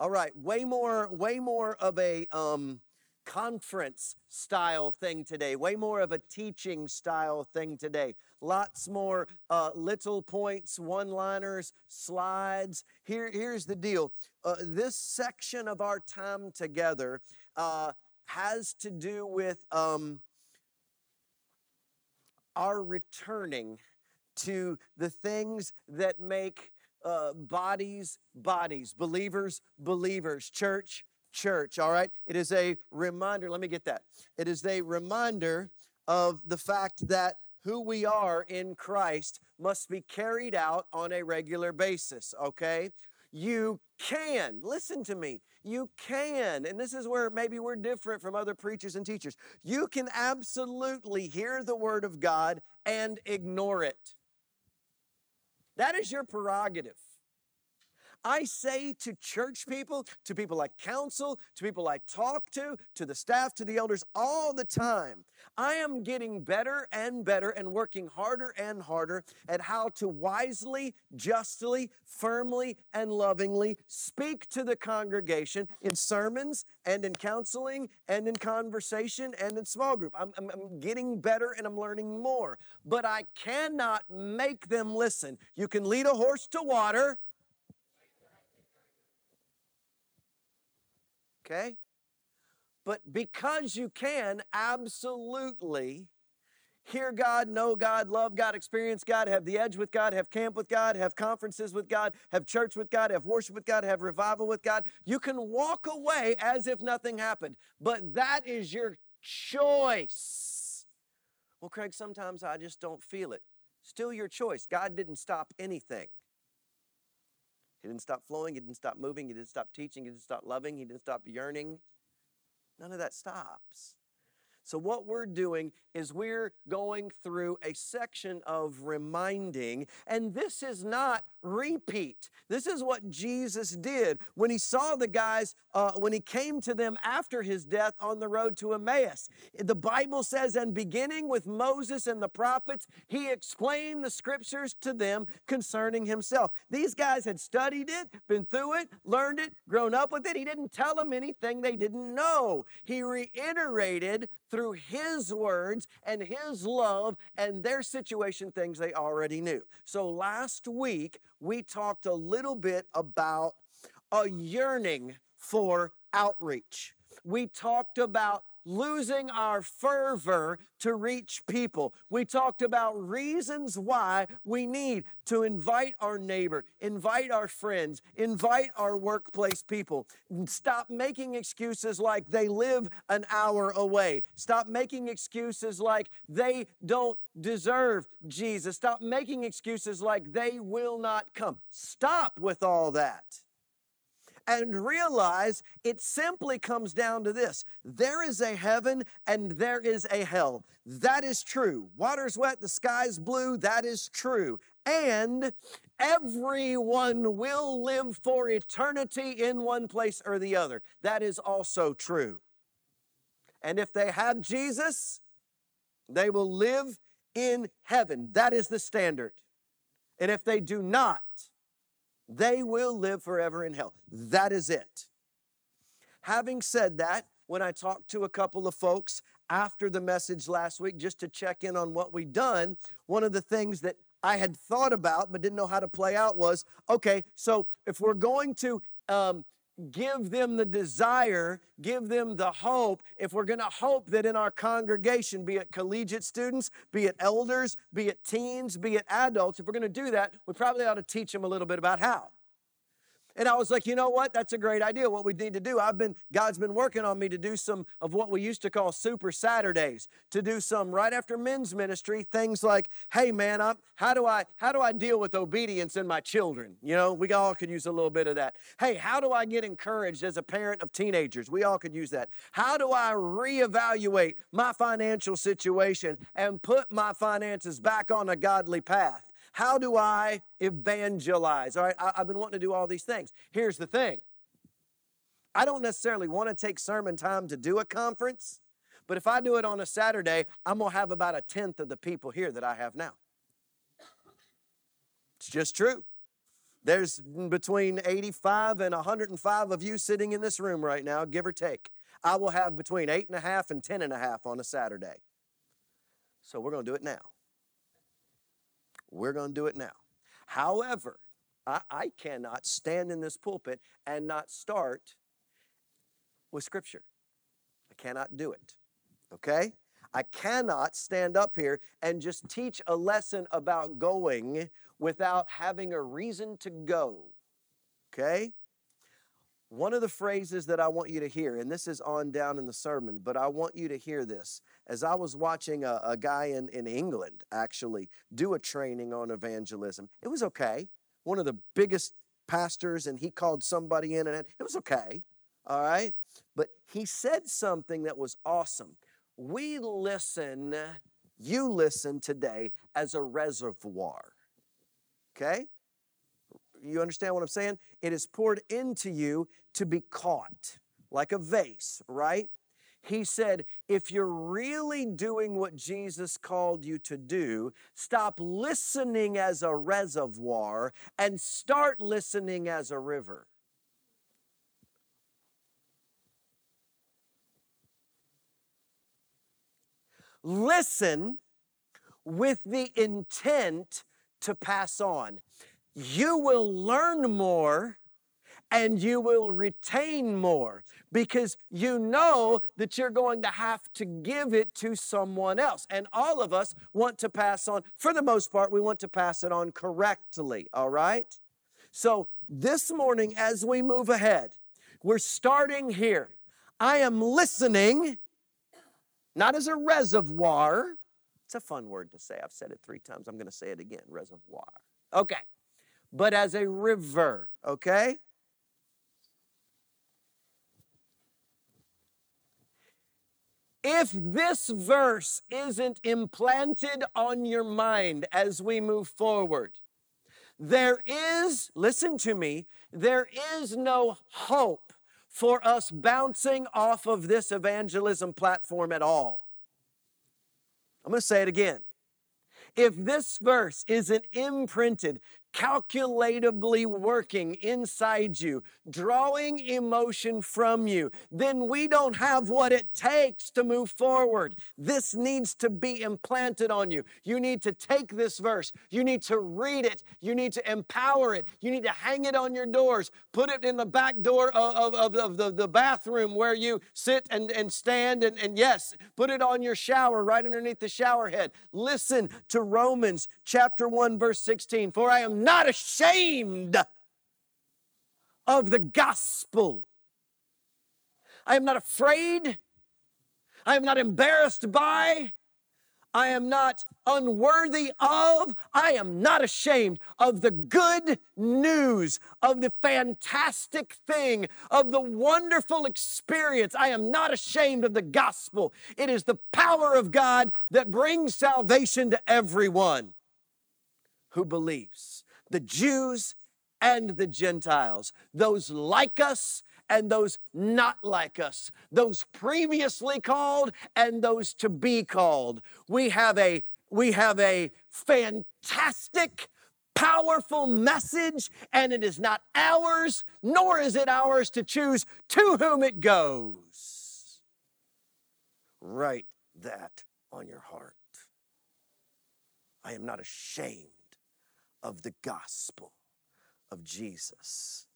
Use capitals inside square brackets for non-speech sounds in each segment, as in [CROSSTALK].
All right, way more, way more of a um, conference style thing today, way more of a teaching style thing today. Lots more uh, little points, one liners, slides. Here, here's the deal uh, this section of our time together uh, has to do with um, our returning to the things that make uh, bodies bodies, believers believers, church church, all right? It is a reminder, let me get that. It is a reminder of the fact that who we are in Christ must be carried out on a regular basis, okay? You can, listen to me, you can, and this is where maybe we're different from other preachers and teachers. You can absolutely hear the Word of God and ignore it. That is your prerogative. I say to church people, to people I counsel, to people I talk to, to the staff, to the elders all the time, I am getting better and better and working harder and harder at how to wisely, justly, firmly, and lovingly speak to the congregation in sermons and in counseling and in conversation and in small group. I'm, I'm, I'm getting better and I'm learning more, but I cannot make them listen. You can lead a horse to water okay? But because you can absolutely hear God, know God, love God, experience God, have the edge with God, have camp with God, have conferences with God, have church with God, have worship with God, have revival with God, you can walk away as if nothing happened. But that is your choice. Well, Craig, sometimes I just don't feel it. Still your choice. God didn't stop anything. He didn't stop flowing. He didn't stop moving. He didn't stop teaching. He didn't stop loving. He didn't stop yearning. None of that stops. So, what we're doing is we're going through a section of reminding, and this is not repeat. This is what Jesus did when he saw the guys, uh, when he came to them after his death on the road to Emmaus. The Bible says, and beginning with Moses and the prophets, he explained the scriptures to them concerning himself. These guys had studied it, been through it, learned it, grown up with it. He didn't tell them anything they didn't know. He reiterated through his words and his love and their situation things they already knew. So last week, we talked a little bit about a yearning for outreach. We talked about losing our fervor to reach people. We talked about reasons why we need to invite our neighbor, invite our friends, invite our workplace people. Stop making excuses like they live an hour away. Stop making excuses like they don't deserve Jesus. Stop making excuses like they will not come. Stop with all that and realize it simply comes down to this there is a heaven and there is a hell. That is true. Water's wet, the sky's blue. That is true. And everyone will live for eternity in one place or the other. That is also true. And if they have Jesus, they will live in heaven. That is the standard. And if they do not, they will live forever in hell. That is it. Having said that, when I talked to a couple of folks after the message last week, just to check in on what we'd done, one of the things that I had thought about but didn't know how to play out was okay, so if we're going to um, give them the desire, give them the hope. If we're going to hope that in our congregation, be it collegiate students, be it elders, be it teens, be it adults, if we're going to do that, we probably ought to teach them a little bit about how. And I was like, you know what? That's a great idea. What we need to do, I've been, God's been working on me to do some of what we used to call super Saturdays, to do some right after men's ministry, things like, hey man, I'm, how do I, how do I deal with obedience in my children? You know, we all could use a little bit of that. Hey, how do I get encouraged as a parent of teenagers? We all could use that. How do I reevaluate my financial situation and put my finances back on a godly path? How do I evangelize? All right, I, I've been wanting to do all these things. Here's the thing I don't necessarily want to take sermon time to do a conference, but if I do it on a Saturday, I'm going to have about a tenth of the people here that I have now. It's just true. There's between 85 and 105 of you sitting in this room right now, give or take. I will have between eight and a half and ten and a half on a Saturday. So we're going to do it now. We're going to do it now. However, I, I cannot stand in this pulpit and not start with Scripture. I cannot do it. Okay? I cannot stand up here and just teach a lesson about going without having a reason to go. Okay? One of the phrases that I want you to hear, and this is on down in the sermon, but I want you to hear this. As I was watching a, a guy in, in England actually do a training on evangelism, it was okay. One of the biggest pastors, and he called somebody in, and it was okay. All right? But he said something that was awesome. We listen, you listen today as a reservoir. Okay? You understand what I'm saying? It is poured into you to be caught, like a vase, right? He said, if you're really doing what Jesus called you to do, stop listening as a reservoir and start listening as a river. Listen with the intent to pass on. You will learn more and you will retain more because you know that you're going to have to give it to someone else. And all of us want to pass on, for the most part, we want to pass it on correctly, all right? So this morning, as we move ahead, we're starting here. I am listening, not as a reservoir. It's a fun word to say. I've said it three times. I'm going to say it again reservoir. Okay. But as a river, okay? If this verse isn't implanted on your mind as we move forward, there is, listen to me, there is no hope for us bouncing off of this evangelism platform at all. I'm going to say it again. If this verse isn't imprinted calculatably working inside you, drawing emotion from you, then we don't have what it takes to move forward. This needs to be implanted on you. You need to take this verse, you need to read it, you need to empower it, you need to hang it on your doors, put it in the back door of, of, of the, the bathroom where you sit and, and stand, and, and yes, put it on your shower right underneath the shower head. Listen to Romans chapter 1, verse 16. For I am not ashamed of the gospel. I am not afraid. I am not embarrassed by. I am not unworthy of. I am not ashamed of the good news, of the fantastic thing, of the wonderful experience. I am not ashamed of the gospel. It is the power of God that brings salvation to everyone who believes the Jews and the Gentiles, those like us and those not like us, those previously called and those to be called. We have a we have a fantastic powerful message and it is not ours nor is it ours to choose to whom it goes. Write that on your heart. I am not ashamed of the gospel of Jesus.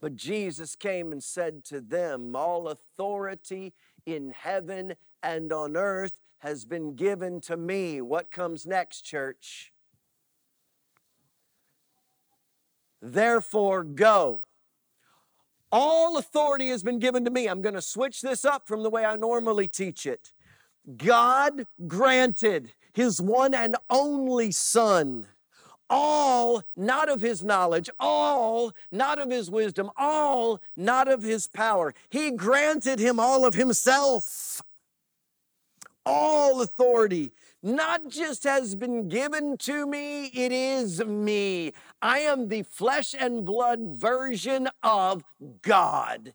But Jesus came and said to them, All authority in heaven and on earth has been given to me. What comes next, church? Therefore, go all authority has been given to me. I'm going to switch this up from the way I normally teach it. God granted his one and only Son all not of his knowledge, all not of his wisdom, all not of his power. He granted him all of himself. All authority not just has been given to me, it is me. I am the flesh and blood version of God.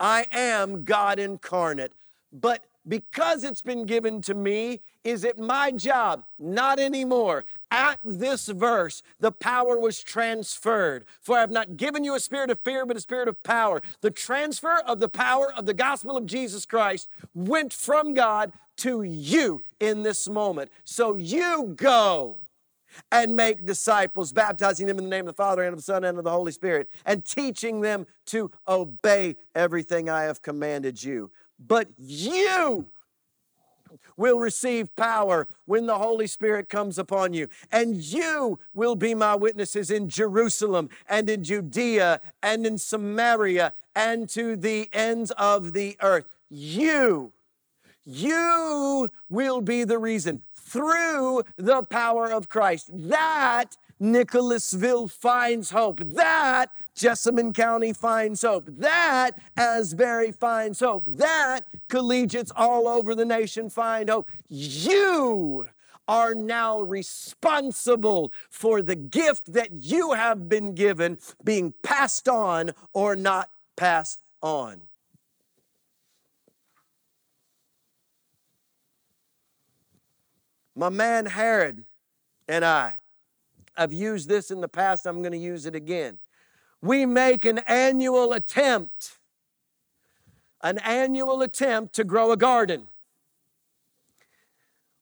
I am God incarnate. But because it's been given to me, is it my job? Not anymore. At this verse, the power was transferred. For I have not given you a spirit of fear, but a spirit of power. The transfer of the power of the gospel of Jesus Christ went from God to you in this moment. So you go and make disciples, baptizing them in the name of the Father and of the Son and of the Holy Spirit, and teaching them to obey everything I have commanded you. But you will receive power when the Holy Spirit comes upon you. And you will be my witnesses in Jerusalem and in Judea and in Samaria and to the ends of the earth. You, you will be the reason through the power of Christ. That Nicholasville finds hope. That Jessamine County finds hope. That Asbury finds hope. That collegiates all over the nation find hope. You are now responsible for the gift that you have been given being passed on or not passed on. My man Herod and I, I've used this in the past, I'm going to use it again. We make an annual attempt, an annual attempt to grow a garden.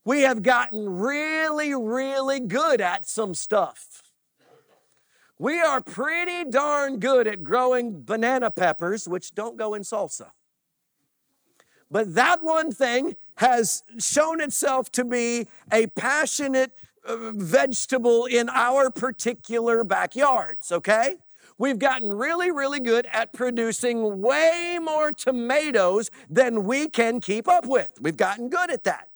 We have gotten really, really good at some stuff. We are pretty darn good at growing banana peppers, which don't go in salsa. But that one thing has shown itself to be a passionate uh, vegetable in our particular backyards, okay? We've gotten really, really good at producing way more tomatoes than we can keep up with. We've gotten good at that.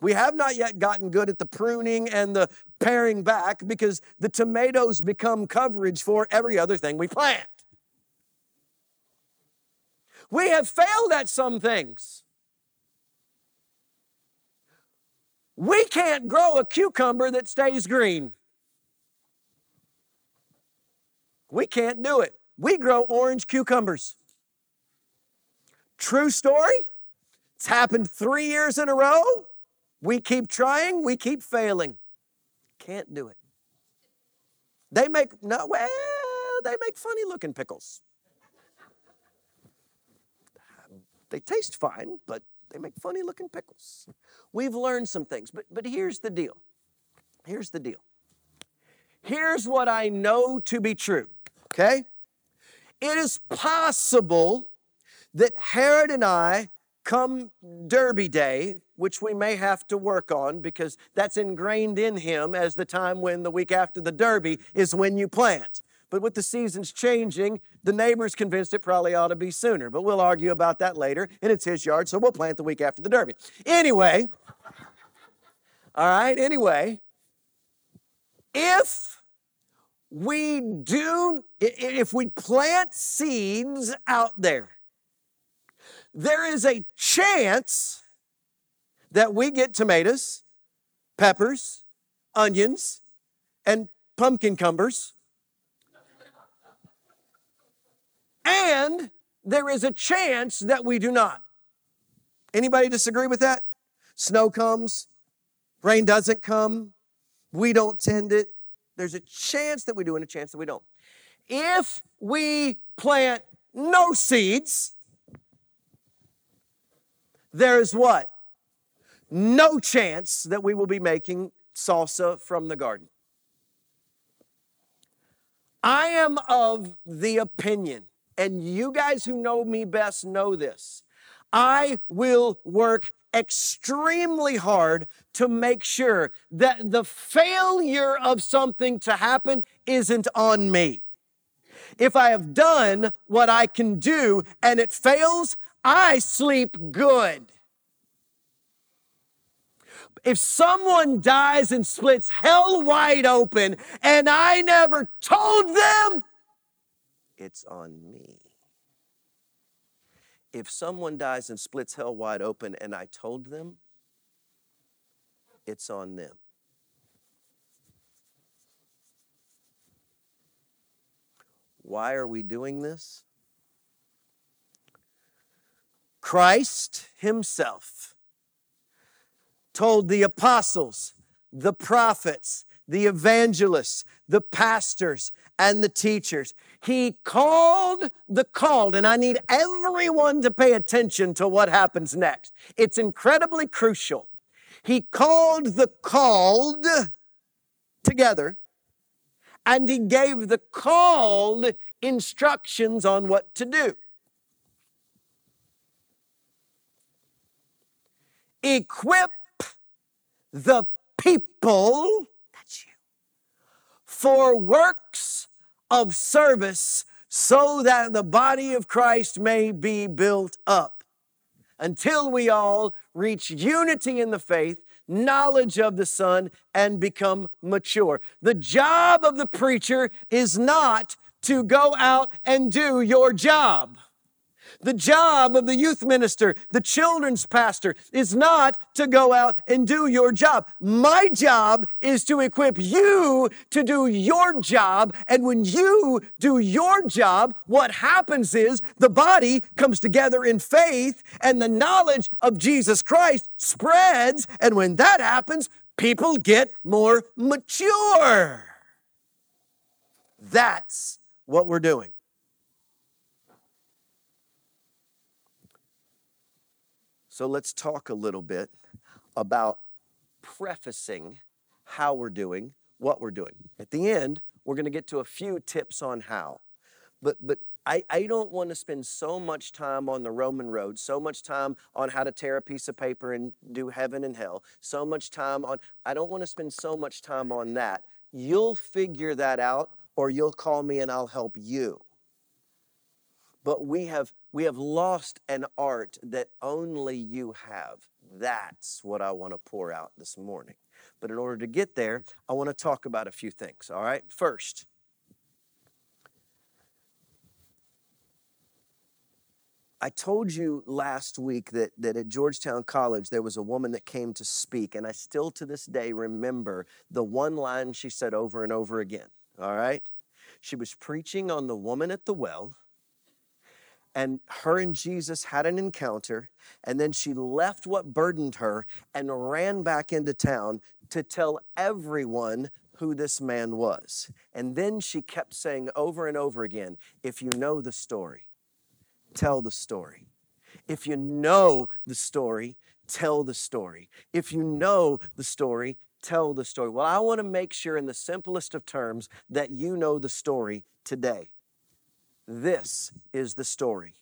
We have not yet gotten good at the pruning and the paring back because the tomatoes become coverage for every other thing we plant. We have failed at some things. We can't grow a cucumber that stays green. We can't do it. We grow orange cucumbers. True story. It's happened three years in a row. We keep trying, we keep failing. Can't do it. They make, no, well, they make funny looking pickles. They taste fine, but they make funny looking pickles. We've learned some things, but, but here's the deal. Here's the deal. Here's what I know to be true, okay? It is possible that Herod and I, come Derby Day, which we may have to work on because that's ingrained in him as the time when the week after the Derby is when you plant. But with the seasons changing, the neighbor's convinced it probably ought to be sooner. But we'll argue about that later, and it's his yard, so we'll plant the week after the Derby. Anyway, all right, anyway, if we do, if we plant seeds out there, there is a chance that we get tomatoes, peppers, onions, and pumpkin cumbers and there is a chance that we do not. Anybody disagree with that? Snow comes, rain doesn't come, we don't tend it. There's a chance that we do and a chance that we don't. If we plant no seeds, there's what? No chance that we will be making salsa from the garden. I am of the opinion and you guys who know me best know this. I will work extremely hard to make sure that the failure of something to happen isn't on me. If I have done what I can do and it fails, I sleep good. If someone dies and splits hell wide open and I never told them, it's on me. If someone dies and splits hell wide open and I told them, it's on them. Why are we doing this? Christ Himself told the apostles, the prophets, the evangelists, the pastors, and the teachers. He called the called, and I need everyone to pay attention to what happens next. It's incredibly crucial. He called the called together, and he gave the called instructions on what to do. Equip the people, for works of service so that the body of Christ may be built up until we all reach unity in the faith, knowledge of the Son, and become mature. The job of the preacher is not to go out and do your job. The job of the youth minister, the children's pastor, is not to go out and do your job. My job is to equip you to do your job. And when you do your job, what happens is the body comes together in faith and the knowledge of Jesus Christ spreads. And when that happens, people get more mature. That's what we're doing. So let's talk a little bit about prefacing how we're doing, what we're doing. At the end, we're going to get to a few tips on how. But, but I, I don't want to spend so much time on the Roman road, so much time on how to tear a piece of paper and do heaven and hell, so much time on, I don't want to spend so much time on that. You'll figure that out, or you'll call me and I'll help you. But we have we have lost an art that only you have. That's what I want to pour out this morning. But in order to get there, I want to talk about a few things, all right? First, I told you last week that, that at Georgetown College there was a woman that came to speak, and I still to this day remember the one line she said over and over again. All right? She was preaching on the woman at the well, and her and Jesus had an encounter, and then she left what burdened her and ran back into town to tell everyone who this man was. And then she kept saying over and over again if you know the story, tell the story. If you know the story, tell the story. If you know the story, tell the story. Well, I want to make sure, in the simplest of terms, that you know the story today. This is the story.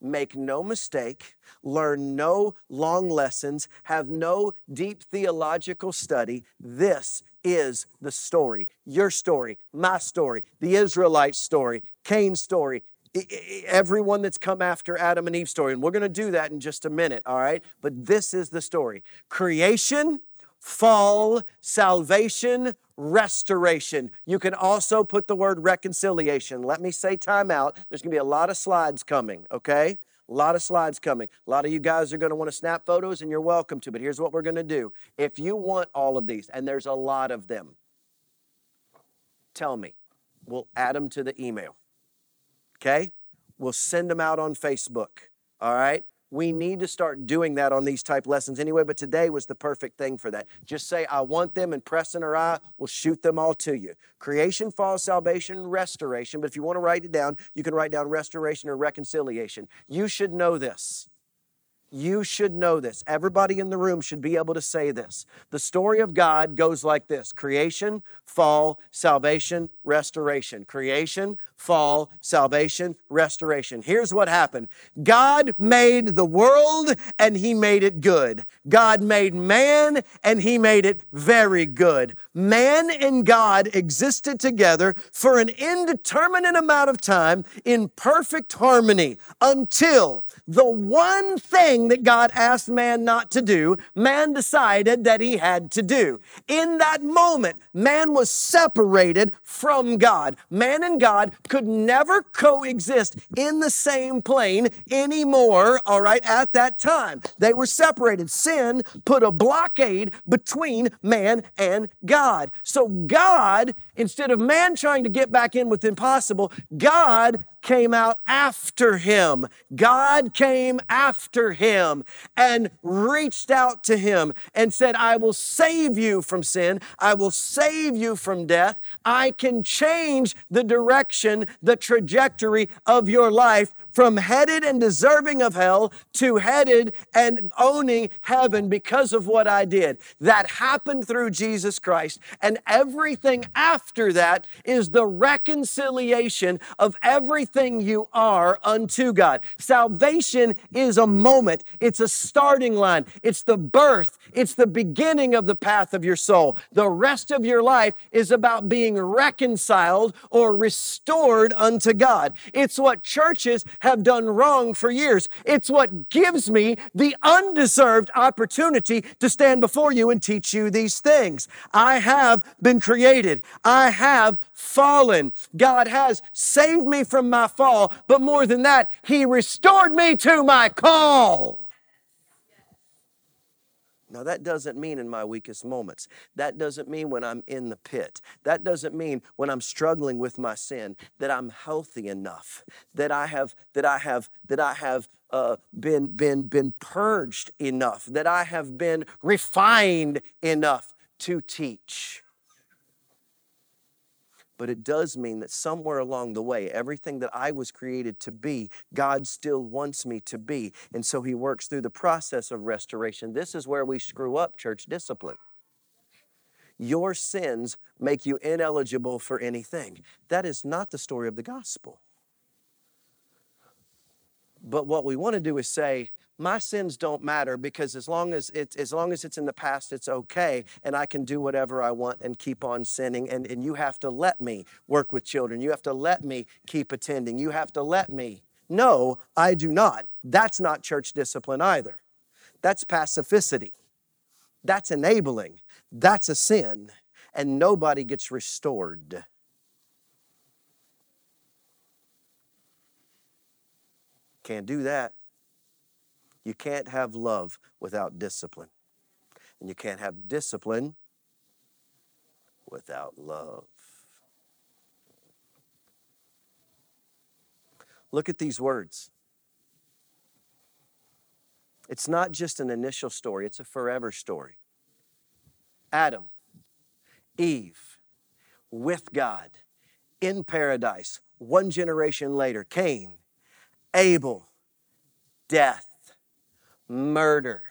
Make no mistake, learn no long lessons, have no deep theological study. This is the story. Your story, my story, the Israelite story, Cain's story, everyone that's come after Adam and Eve's story. And we're going to do that in just a minute, all right? But this is the story creation, fall, salvation, restoration. You can also put the word reconciliation. Let me say time out. There's going to be a lot of slides coming, okay? A lot of slides coming. A lot of you guys are going to want to snap photos, and you're welcome to. But here's what we're going to do. If you want all of these, and there's a lot of them, tell me. We'll add them to the email. Okay? We'll send them out on Facebook. All right? We need to start doing that on these type lessons anyway, but today was the perfect thing for that. Just say, I want them, and press in our eye, we'll shoot them all to you. Creation, fall, salvation, restoration. But if you want to write it down, you can write down restoration or reconciliation. You should know this. You should know this. Everybody in the room should be able to say this. The story of God goes like this creation, fall, salvation, restoration. Creation, fall, salvation, restoration. Here's what happened God made the world and he made it good. God made man and he made it very good. Man and God existed together for an indeterminate amount of time in perfect harmony until the one thing that God asked man not to do, man decided that he had to do. In that moment, man was separated from God. Man and God could never coexist in the same plane anymore, all right, at that time. They were separated. Sin put a blockade between man and God. So, God, instead of man trying to get back in with impossible, God came out after him. God came after him and reached out to him and said, I will save you from sin. I will save you from death. I can change the direction, the trajectory of your life from headed and deserving of hell to headed and owning heaven because of what I did. That happened through Jesus Christ. And everything after that is the reconciliation of everything you are unto God. Salvation is a moment, it's a starting line, it's the birth, it's the beginning of the path of your soul. The rest of your life is about being reconciled or restored unto God. It's what churches have done wrong for years. It's what gives me the undeserved opportunity to stand before you and teach you these things. I have been created. I have fallen. God has saved me from my fall, but more than that, He restored me to my call. Now, that doesn't mean in my weakest moments. That doesn't mean when I'm in the pit. That doesn't mean when I'm struggling with my sin that I'm healthy enough, that I have, that I have, that I have uh, been, been, been purged enough, that I have been refined enough to teach but it does mean that somewhere along the way, everything that I was created to be, God still wants me to be. And so He works through the process of restoration. This is where we screw up church discipline. Your sins make you ineligible for anything. That is not the story of the gospel. But what we want to do is say, my sins don't matter because as long as it's as long as it's in the past it's okay and i can do whatever i want and keep on sinning and, and you have to let me work with children. You have to let me keep attending. You have to let me no i do not. That's not church discipline either. That's pacificity that's enabling. That's a sin and nobody gets restored can't do that you can't have love without discipline. And you can't have discipline without love. Look at these words. It's not just an initial story, it's a forever story. Adam, Eve, with God, in paradise, one generation later, Cain, Abel, death murder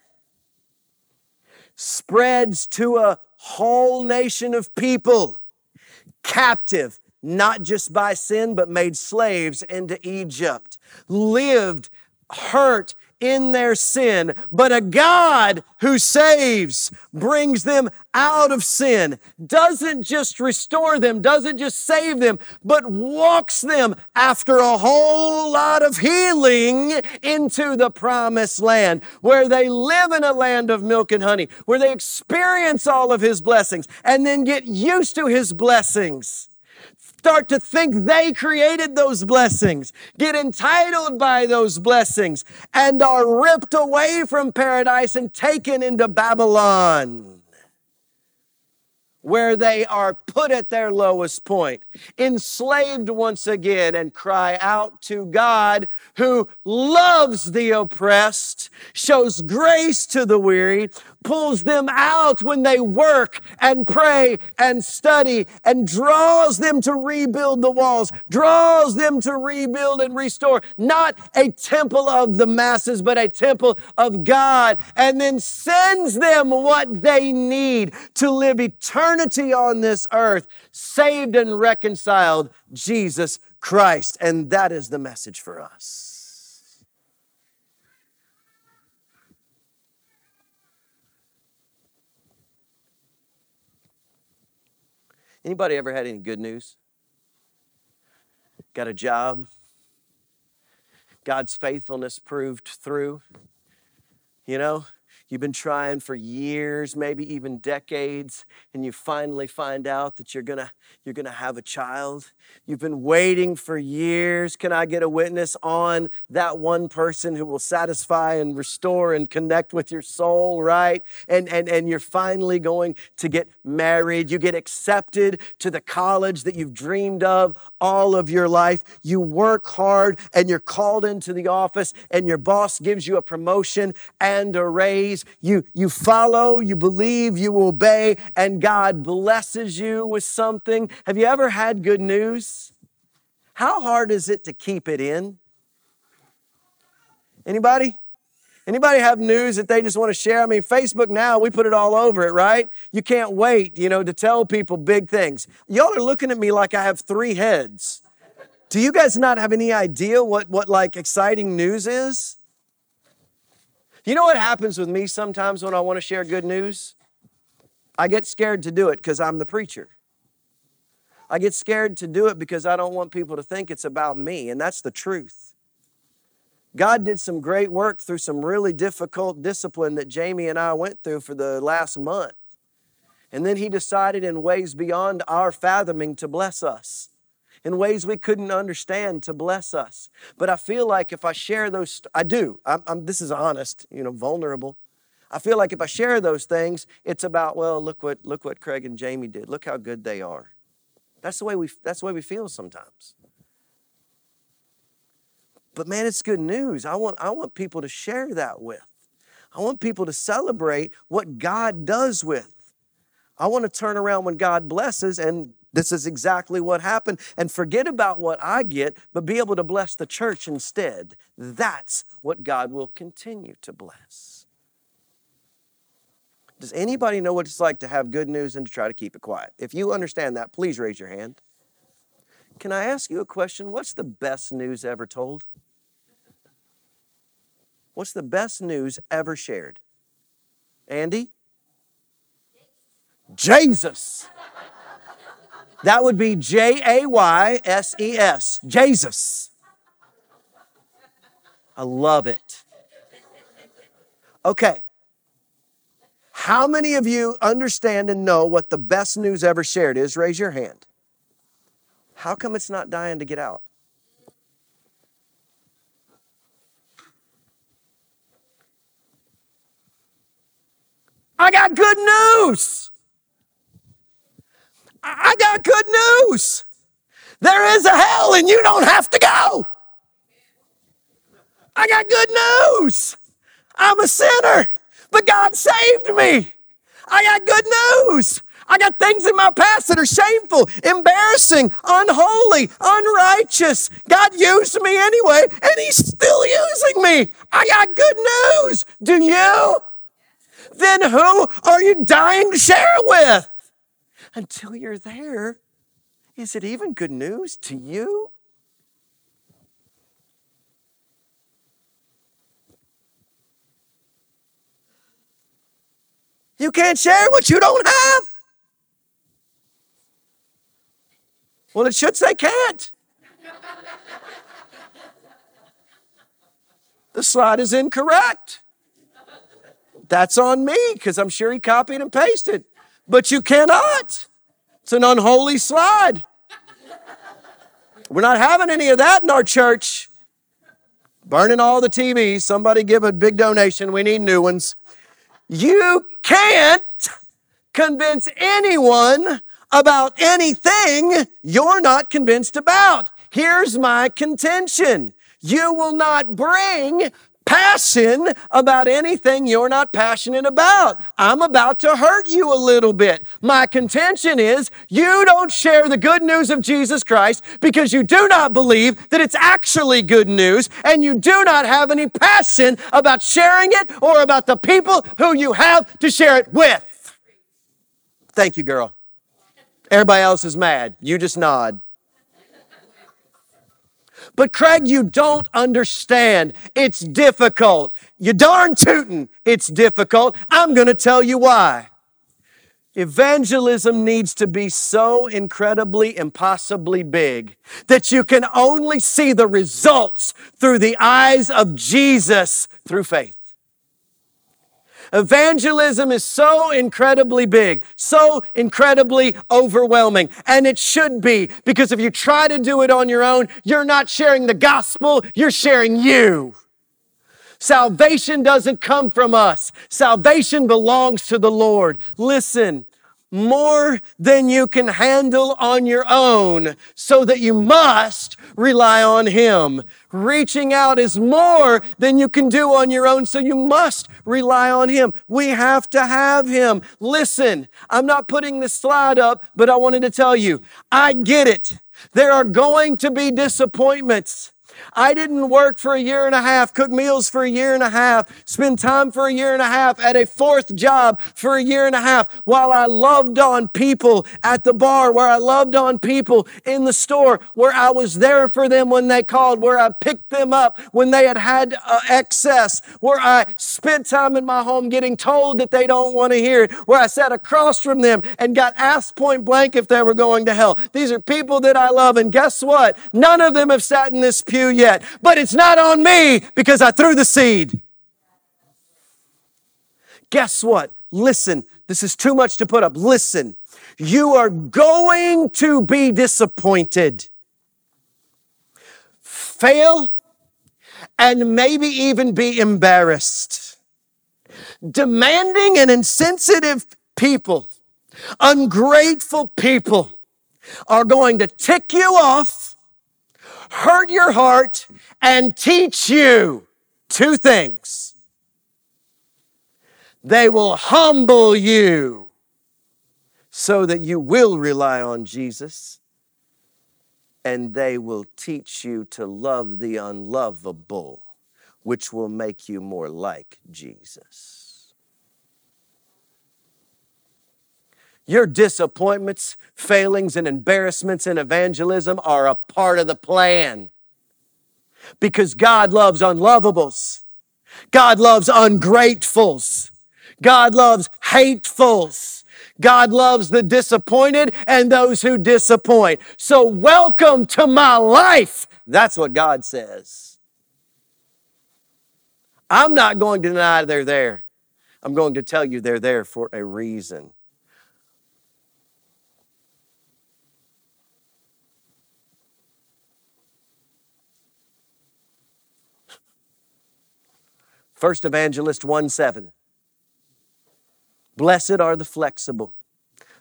spreads to a whole nation of people, captive, not just by sin, but made slaves into Egypt, lived hurt in their sin, but a God who saves, brings them out of sin, doesn't just restore them, doesn't just save them, but walks them after a whole lot of healing into the promised land where they live in a land of milk and honey, where they experience all of his blessings and then get used to his blessings start to think they created those blessings, get entitled by those blessings, and are ripped away from paradise and taken into Babylon where they are put at their lowest point, enslaved once again, and cry out to God who loves the oppressed, shows grace to the weary, pulls them out when they work and pray and study, and draws them to rebuild the walls, draws them to rebuild and restore, not a temple of the masses, but a temple of God, and then sends them what they need to live eternity on this earth, saved and reconciled, Jesus Christ. And that is the message for us. Anybody ever had any good news? Got a job? God's faithfulness proved through? You know, You've been trying for years, maybe even decades, and you finally find out that you're gonna, you're gonna have a child. You've been waiting for years. Can I get a witness on that one person who will satisfy and restore and connect with your soul, right? And, and, and you're finally going to get married. You get accepted to the college that you've dreamed of all of your life. You work hard and you're called into the office, and your boss gives you a promotion and a raise you, you follow, you believe, you obey, and God blesses you with something. Have you ever had good news? How hard is it to keep it in? Anybody? Anybody have news that they just want to share? I mean, Facebook now, we put it all over it, right? You can't wait, you know, to tell people big things. Y'all are looking at me like I have three heads. Do you guys not have any idea what, what like exciting news is? You know what happens with me sometimes when I want to share good news? I get scared to do it because I'm the preacher. I get scared to do it because I don't want people to think it's about me, and that's the truth. God did some great work through some really difficult discipline that Jamie and I went through for the last month. And then He decided in ways beyond our fathoming to bless us in ways we couldn't understand to bless us. But I feel like if I share those, I do. I'm, I'm, this is honest, you know, vulnerable. I feel like if I share those things, it's about, well, look what look what Craig and Jamie did. Look how good they are. That's the way we that's the way we feel sometimes. But man, it's good news. I want I want people to share that with. I want people to celebrate what God does with. I want to turn around when God blesses and this is exactly what happened. And forget about what I get, but be able to bless the church instead. That's what God will continue to bless. Does anybody know what it's like to have good news and to try to keep it quiet? If you understand that, please raise your hand. Can I ask you a question? What's the best news ever told? What's the best news ever shared? Andy? Jesus. That would be J A Y S E S, Jesus. I love it. Okay. How many of you understand and know what the best news ever shared is? Raise your hand. How come it's not dying to get out? I got good news. I got good news. There is a hell and you don't have to go. I got good news. I'm a sinner, but God saved me. I got good news. I got things in my past that are shameful, embarrassing, unholy, unrighteous. God used me anyway, and He's still using me. I got good news. Do you? Then who are you dying to share it with? Until you're there, is it even good news to you? You can't share what you don't have. Well, it should say can't. the slide is incorrect. That's on me because I'm sure he copied and pasted but you cannot. It's an unholy slide. We're not having any of that in our church. Burning all the TVs. Somebody give a big donation. We need new ones. You can't convince anyone about anything you're not convinced about. Here's my contention. You will not bring passion about anything you're not passionate about. I'm about to hurt you a little bit. My contention is you don't share the good news of Jesus Christ because you do not believe that it's actually good news and you do not have any passion about sharing it or about the people who you have to share it with. Thank you, girl. Everybody else is mad. You just nod. But Craig, you don't understand. It's difficult. You darn tootin', it's difficult. I'm going to tell you why. Evangelism needs to be so incredibly impossibly big that you can only see the results through the eyes of Jesus through faith. Evangelism is so incredibly big, so incredibly overwhelming, and it should be because if you try to do it on your own, you're not sharing the gospel, you're sharing you. Salvation doesn't come from us. Salvation belongs to the Lord. Listen, more than you can handle on your own, so that you must rely on Him. Reaching out is more than you can do on your own, so you must rely on Him. We have to have Him. Listen, I'm not putting this slide up, but I wanted to tell you, I get it. There are going to be disappointments. I didn't work for a year and a half, cook meals for a year and a half, spend time for a year and a half at a fourth job for a year and a half while I loved on people at the bar, where I loved on people in the store, where I was there for them when they called, where I picked them up when they had had uh, excess, where I spent time in my home getting told that they don't want to hear it, where I sat across from them and got asked point blank if they were going to hell. These are people that I love, and guess what? None of them have sat in this pew yet yet, but it's not on me because I threw the seed. Guess what? Listen, this is too much to put up. Listen, you are going to be disappointed, fail, and maybe even be embarrassed. Demanding and insensitive people, ungrateful people are going to tick you off hurt your heart, and teach you two things. They will humble you so that you will rely on Jesus, and they will teach you to love the unlovable, which will make you more like Jesus. Your disappointments, failings, and embarrassments in evangelism are a part of the plan. Because God loves unlovables. God loves ungratefuls. God loves hatefuls. God loves the disappointed and those who disappoint. So welcome to my life. That's what God says. I'm not going to deny they're there. I'm going to tell you they're there for a reason. First Evangelist 1 7. Blessed are the flexible,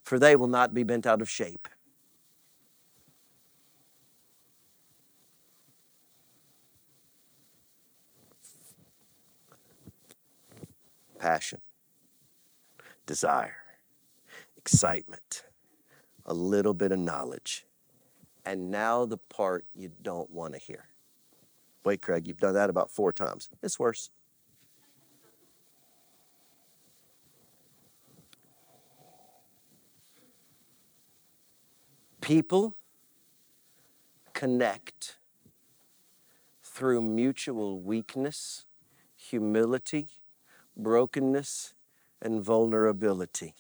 for they will not be bent out of shape. Passion, desire, excitement, a little bit of knowledge, and now the part you don't want to hear. Wait, Craig, you've done that about four times. It's worse. People connect through mutual weakness, humility, brokenness, and vulnerability.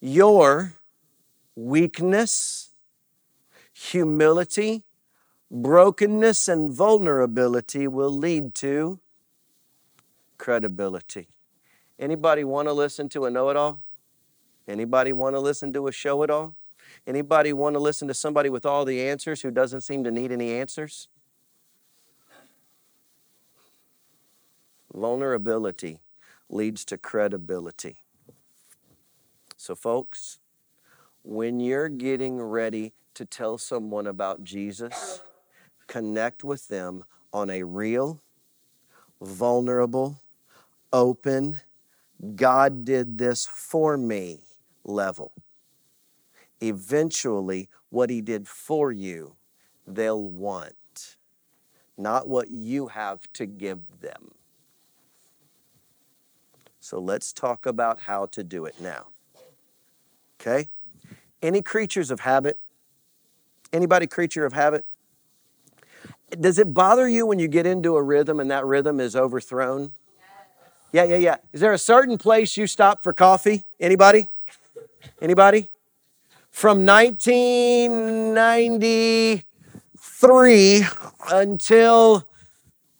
Your weakness, humility, brokenness, and vulnerability will lead to credibility. Anybody want to listen to a know-it-all? Anybody want to listen to a show-it-all? Anybody want to listen to somebody with all the answers who doesn't seem to need any answers? Vulnerability leads to credibility. So, folks, when you're getting ready to tell someone about Jesus, connect with them on a real, vulnerable, open, God did this for me level eventually what he did for you, they'll want, not what you have to give them. So let's talk about how to do it now. Okay? Any creatures of habit? Anybody creature of habit? Does it bother you when you get into a rhythm and that rhythm is overthrown? Yeah, yeah, yeah. Is there a certain place you stop for coffee? Anybody? Anybody? From 1993 until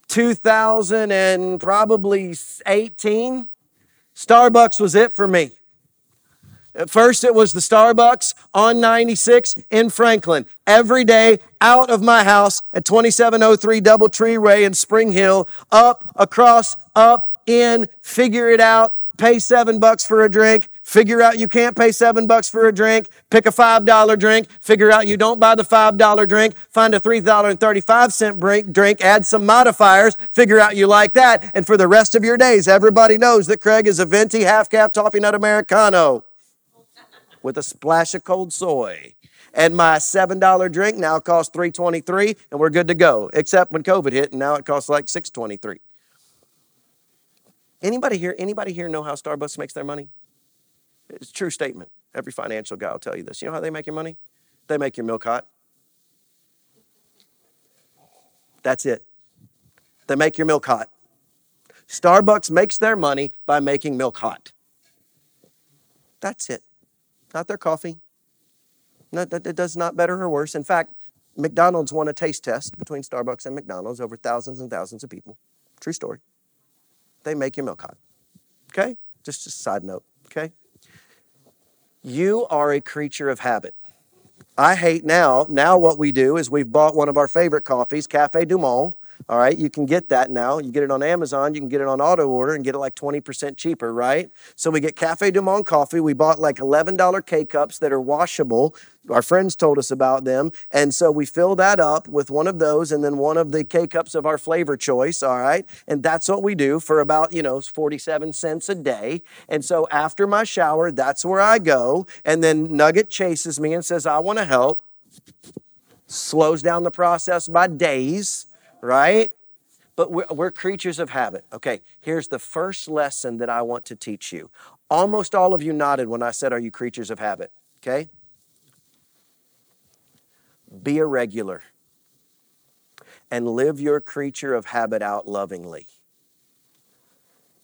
2000 and probably 18 Starbucks was it for me. At first, it was the Starbucks on 96 in Franklin. Every day out of my house at 2703 Doubletree Way in Spring Hill, up, across, up, in, figure it out, pay seven bucks for a drink, figure out you can't pay seven bucks for a drink, pick a five dollar drink, figure out you don't buy the five dollar drink, find a three dollar and thirty five cent drink, add some modifiers, figure out you like that, and for the rest of your days, everybody knows that Craig is a venti half caff toffee nut americano with a splash of cold soy. And my $7 drink now costs $3.23 and we're good to go. Except when COVID hit and now it costs like $6.23. Anybody here, anybody here know how Starbucks makes their money? It's a true statement. Every financial guy will tell you this. You know how they make your money? They make your milk hot. That's it. They make your milk hot. Starbucks makes their money by making milk hot. That's it not their coffee. No, it does not better or worse. In fact, McDonald's won a taste test between Starbucks and McDonald's over thousands and thousands of people. True story. They make your milk hot. Okay? Just a side note. Okay? You are a creature of habit. I hate now. Now, what we do is we've bought one of our favorite coffees, Cafe Du Monde. All right, you can get that now. You get it on Amazon, you can get it on auto order and get it like 20% cheaper, right? So we get Cafe Du Monde coffee. We bought like $11 K cups that are washable. Our friends told us about them. And so we fill that up with one of those and then one of the K cups of our flavor choice, all right? And that's what we do for about, you know, 47 cents a day. And so after my shower, that's where I go. And then Nugget chases me and says, I want to help. Slows down the process by days right? But we're, we're, creatures of habit. Okay, here's the first lesson that I want to teach you. Almost all of you nodded when I said, Are you creatures of habit? Okay? Be a regular and live your creature of habit out lovingly.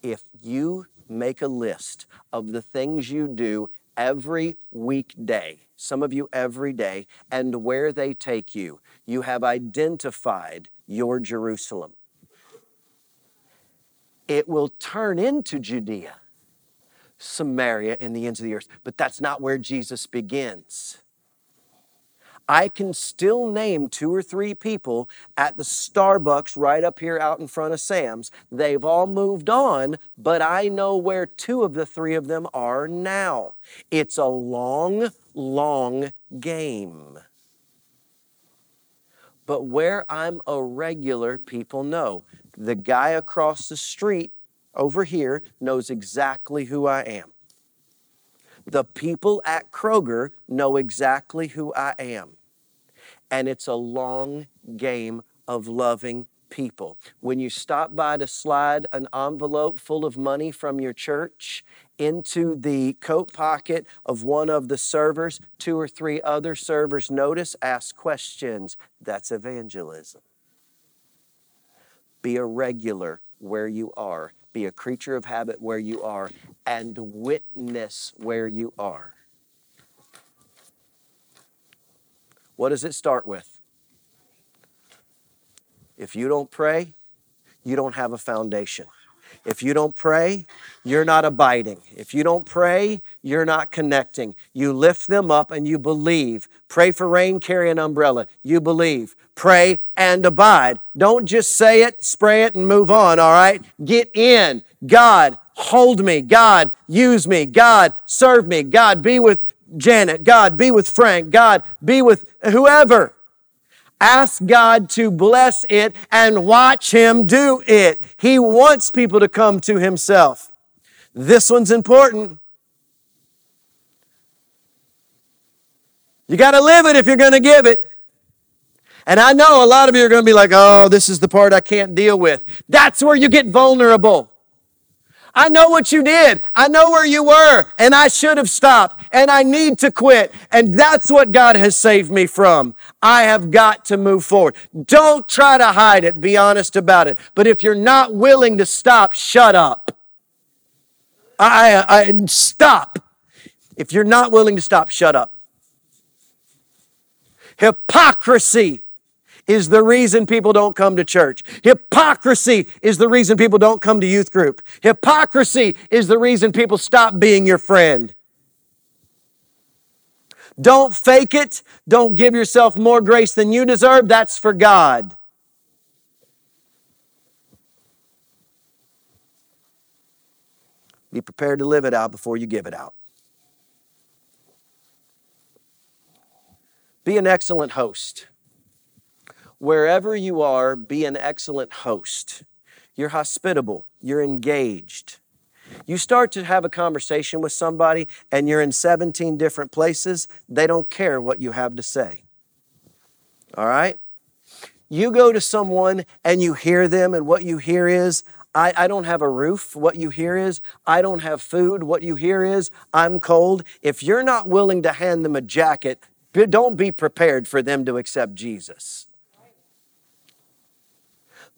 If you make a list of the things you do every weekday, some of you every day, and where they take you, you have identified your Jerusalem. It will turn into Judea, Samaria, and the ends of the earth. But that's not where Jesus begins. I can still name two or three people at the Starbucks right up here out in front of Sam's. They've all moved on, but I know where two of the three of them are now. It's a long, long game. But where I'm a regular, people know. The guy across the street over here knows exactly who I am. The people at Kroger know exactly who I am. And it's a long game of loving people. When you stop by to slide an envelope full of money from your church into the coat pocket of one of the servers, two or three other servers notice, ask questions. That's evangelism. Be a regular where you are, be a creature of habit where you are, and witness where you are. What does it start with? If you don't pray, you don't have a foundation. If you don't pray, you're not abiding. If you don't pray, you're not connecting. You lift them up and you believe. Pray for rain, carry an umbrella. You believe. Pray and abide. Don't just say it, spray it, and move on, all right? Get in. God, hold me. God, use me. God, serve me. God, be with Janet. God, be with Frank. God, be with whoever. Ask God to bless it and watch Him do it. He wants people to come to Himself. This one's important. You got to live it if you're going to give it. And I know a lot of you are going to be like, oh, this is the part I can't deal with. That's where you get vulnerable. I know what you did. I know where you were, and I should have stopped, and I need to quit. And that's what God has saved me from. I have got to move forward. Don't try to hide it. Be honest about it. But if you're not willing to stop, shut up. I, I stop. If you're not willing to stop, shut up. Hypocrisy is the reason people don't come to church. Hypocrisy is the reason people don't come to youth group. Hypocrisy is the reason people stop being your friend. Don't fake it. Don't give yourself more grace than you deserve. That's for God. Be prepared to live it out before you give it out. Be an excellent host. Wherever you are, be an excellent host. You're hospitable, you're engaged. You start to have a conversation with somebody and you're in 17 different places, they don't care what you have to say. All right? You go to someone and you hear them, and what you hear is, I, I, don't have a roof. What you hear is, I don't have food. What you hear is, I'm cold. If you're not willing to hand them a jacket, don't be prepared for them to accept Jesus.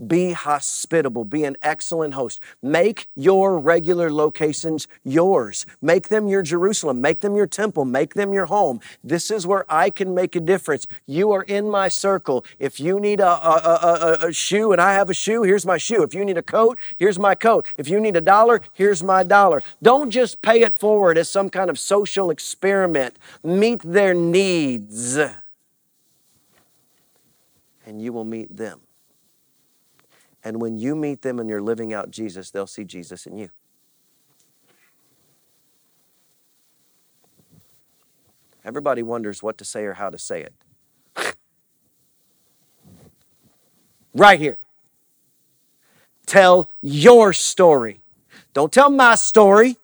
Be hospitable. Be an excellent host. Make your regular locations yours. Make them your Jerusalem. Make them your temple. Make them your home. This is where I can make a difference. You are in my circle. If you need a, a, a, a shoe and I have a shoe, here's my shoe. If you need a coat, here's my coat. If you need a dollar, here's my dollar. Don't just pay it forward as some kind of social experiment. Meet their needs, and you will meet them. And when you meet them and you're living out Jesus, they'll see Jesus in you. Everybody wonders what to say or how to say it. [LAUGHS] right here. Tell your story. Don't tell my story.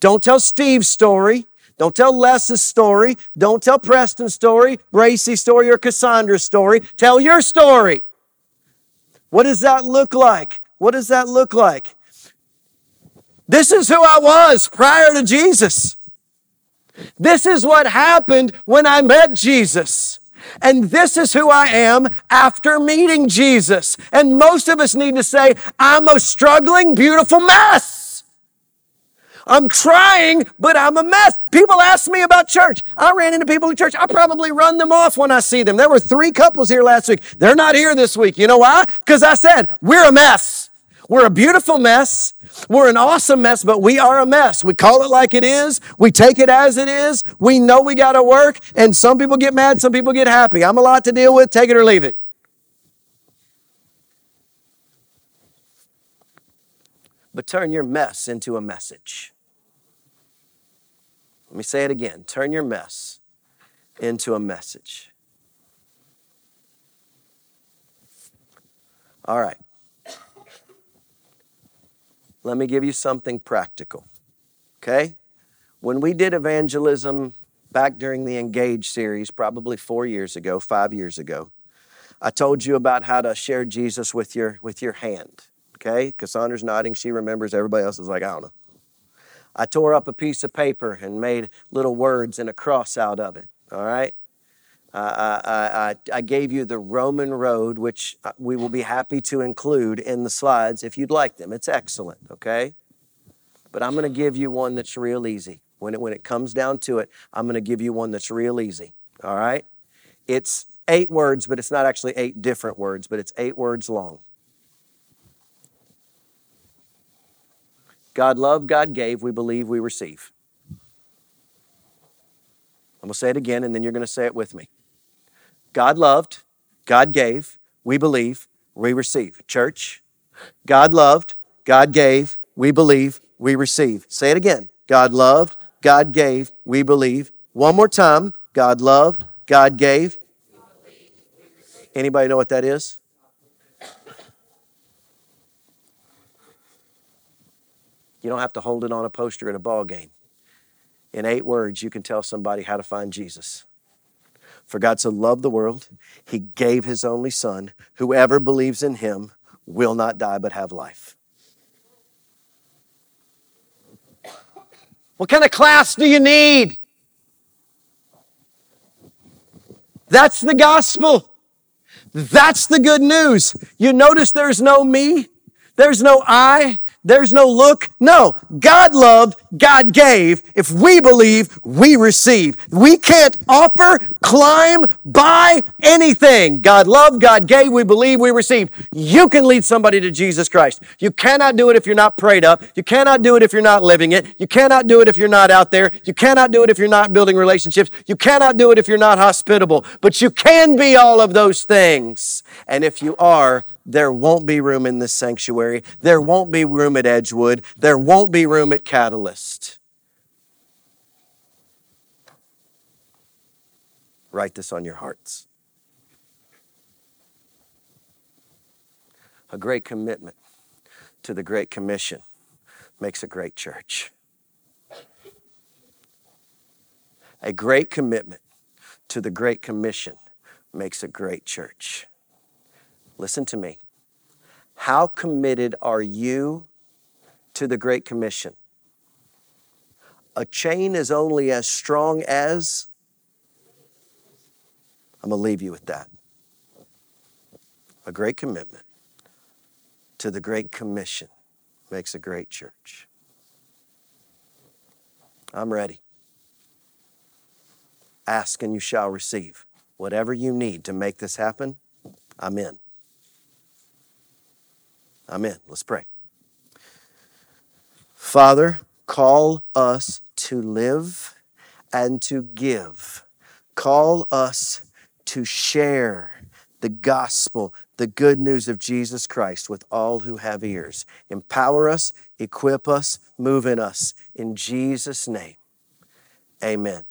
Don't tell Steve's story. Don't tell Les's story. Don't tell Preston's story, Bracey's story, or Cassandra's story. Tell your story. What does that look like? What does that look like? This is who I was prior to Jesus. This is what happened when I met Jesus. And this is who I am after meeting Jesus. And most of us need to say, I'm a struggling, beautiful mess. I'm trying, but I'm a mess. People ask me about church. I ran into people in church. I probably run them off when I see them. There were three couples here last week. They're not here this week. You know why? Because I said, we're a mess. We're a beautiful mess. We're an awesome mess, but we are a mess. We call it like it is. We take it as it is. We know we got to work, and some people get mad, some people get happy. I'm a lot to deal with. Take it or leave it. But turn your mess into a message. Let me say it again turn your mess into a message. All right. Let me give you something practical. Okay? When we did evangelism back during the Engage series, probably four years ago, five years ago, I told you about how to share Jesus with your, with your hand. Okay? Cassandra's nodding. She remembers. Everybody else is like, I don't know. I tore up a piece of paper and made little words and a cross out of it. All right? I, I, I, gave you the Roman road, which uh, we will be happy to include in the slides if you'd like them. It's excellent, okay? But I'm going to give you one that's real easy. When it, when it comes down to it, I'm going to give you one that's real easy, all right? It's eight words, but it's not actually eight different words, but it's eight words long. God loved, God gave, we believe, we receive. I'm going to say it again, and then you're going to say it with me. God loved, God gave, we believe, we receive. Church, God loved, God gave, we believe, we receive. Say it again. God loved, God gave, we believe. One more time. God loved, God gave. Anybody know what that is? You don't have to hold it on a poster at a ball game. In eight words, you can tell somebody how to find Jesus. For God so loved the world, he gave his only son. Whoever believes in him will not die but have life. What kind of class do you need? That's the gospel. That's the good news. You notice there's no me, there's no I, There's no look. No. God loved, God gave. If we believe, we receive. We can't offer, climb, buy anything. God loved, God gave, we believe, we receive. You can lead somebody to Jesus Christ. You cannot do it if you're not prayed up. You cannot do it if you're not living it. You cannot do it if you're not out there. You cannot do it if you're not building relationships. You cannot do it if you're not hospitable. But you can be all of those things. And if you are, there won't be room in this sanctuary. There won't be room at Edgewood. There won't be room at Catalyst. Write this on your hearts. A great commitment to the Great Commission makes a great church. A great commitment to the Great Commission makes a great church. Listen to me. How committed are you to the Great Commission? A chain is only as strong as. I'm going to leave you with that. A great commitment to the Great Commission makes a great church. I'm ready. Ask and you shall receive. Whatever you need to make this happen, I'm in. I'm. Let's pray. Father, call us to live and to give. Call us to share the gospel, the good news of Jesus Christ with all who have ears. Empower us, equip us, move in us. In Jesus' name, amen.